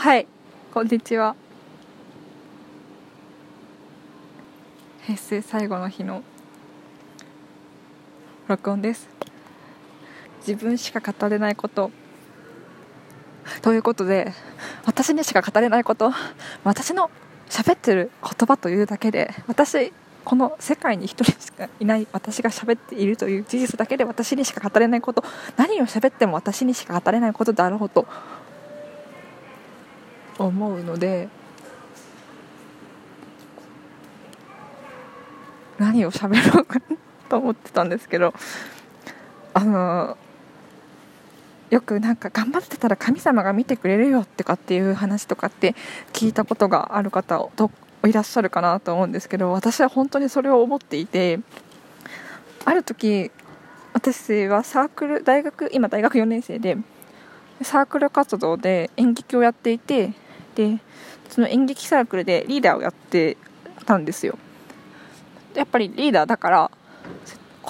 はい。こんにちは。平成最後の日の録音です。自分しか語れないこと。ということで私にしか語れないこと。私の喋ってる言葉というだけで私この世界に一人しかいない私が喋っているという事実だけで私にしか語れないこと。何を喋っても私にしか語れないことであろうと。思うので何を喋ろうかと思ってたんですけどあのよくなんか頑張ってたら神様が見てくれるよってかっていう話とかって聞いたことがある方といらっしゃるかなと思うんですけど私は本当にそれを思っていてある時私はサークル大学今大学4年生でサークル活動で演劇をやっていてでその演劇サークルでリーダーをやってたんですよ。やっぱりリーダーだから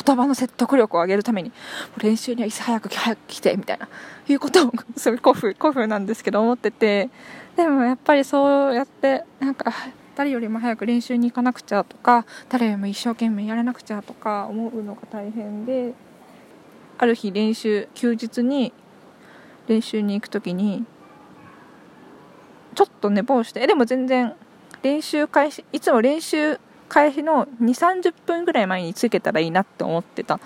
言葉の説得力を上げるために練習にはいつ早く早く来てみたいないうことをすごい古風古風なんですけど思っててでもやっぱりそうやってなんか誰よりも早く練習に行かなくちゃとか誰よりも一生懸命やらなくちゃとか思うのが大変である日練習休日に練習に行く時にちょっと寝坊してでも全然練習開始いつも練習開始の2 3 0分ぐらい前につけたらいいなって思ってた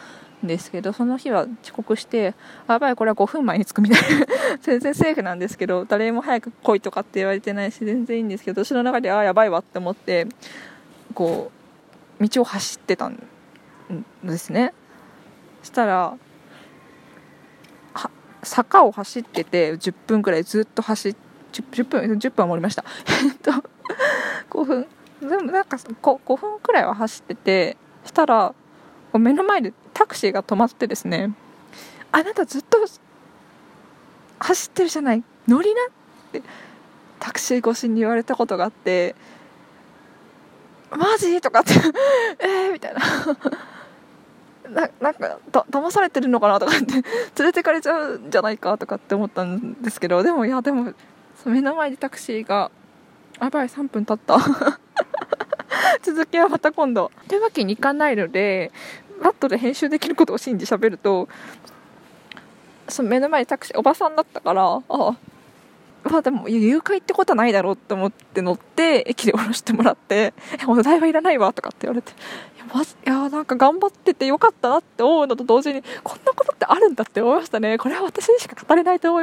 んですけどその日は遅刻してやばいこれは5分前に着くみたいな。全然セーフなんですけど誰も早く来いとかって言われてないし全然いいんですけど私の中でああやばいわって思ってこう道を走ってたんですね。したら坂を走ってて10分ぐらいずっと走っ10分10分は盛りました。えっと5分。でもなんか 5, 5分くらいは走っててしたら目の前でタクシーが止まってですねあなたずっと走ってるじゃない乗りなってタクシー越しに言われたことがあってマジ？とかって えーみたいな。ななんかだ騙されてるのかな？とかって連れてかれちゃうんじゃないか？とかって思ったんですけどでもいやでもそう目の前でタクシーがやばい3分経った。続きはまた今度。というわけにいかないのでバットで編集できることを信じ喋るとその目の前にタクシーおばさんだったからああまあでも誘拐ってことはないだろうと思って乗って駅で降ろしてもらって「お題はいらないわ」とかって言われていやまずいやなんか頑張っててよかったなって思うのと同時にこんなことってあるんだって思いましたね。これは私にしか語れないと思い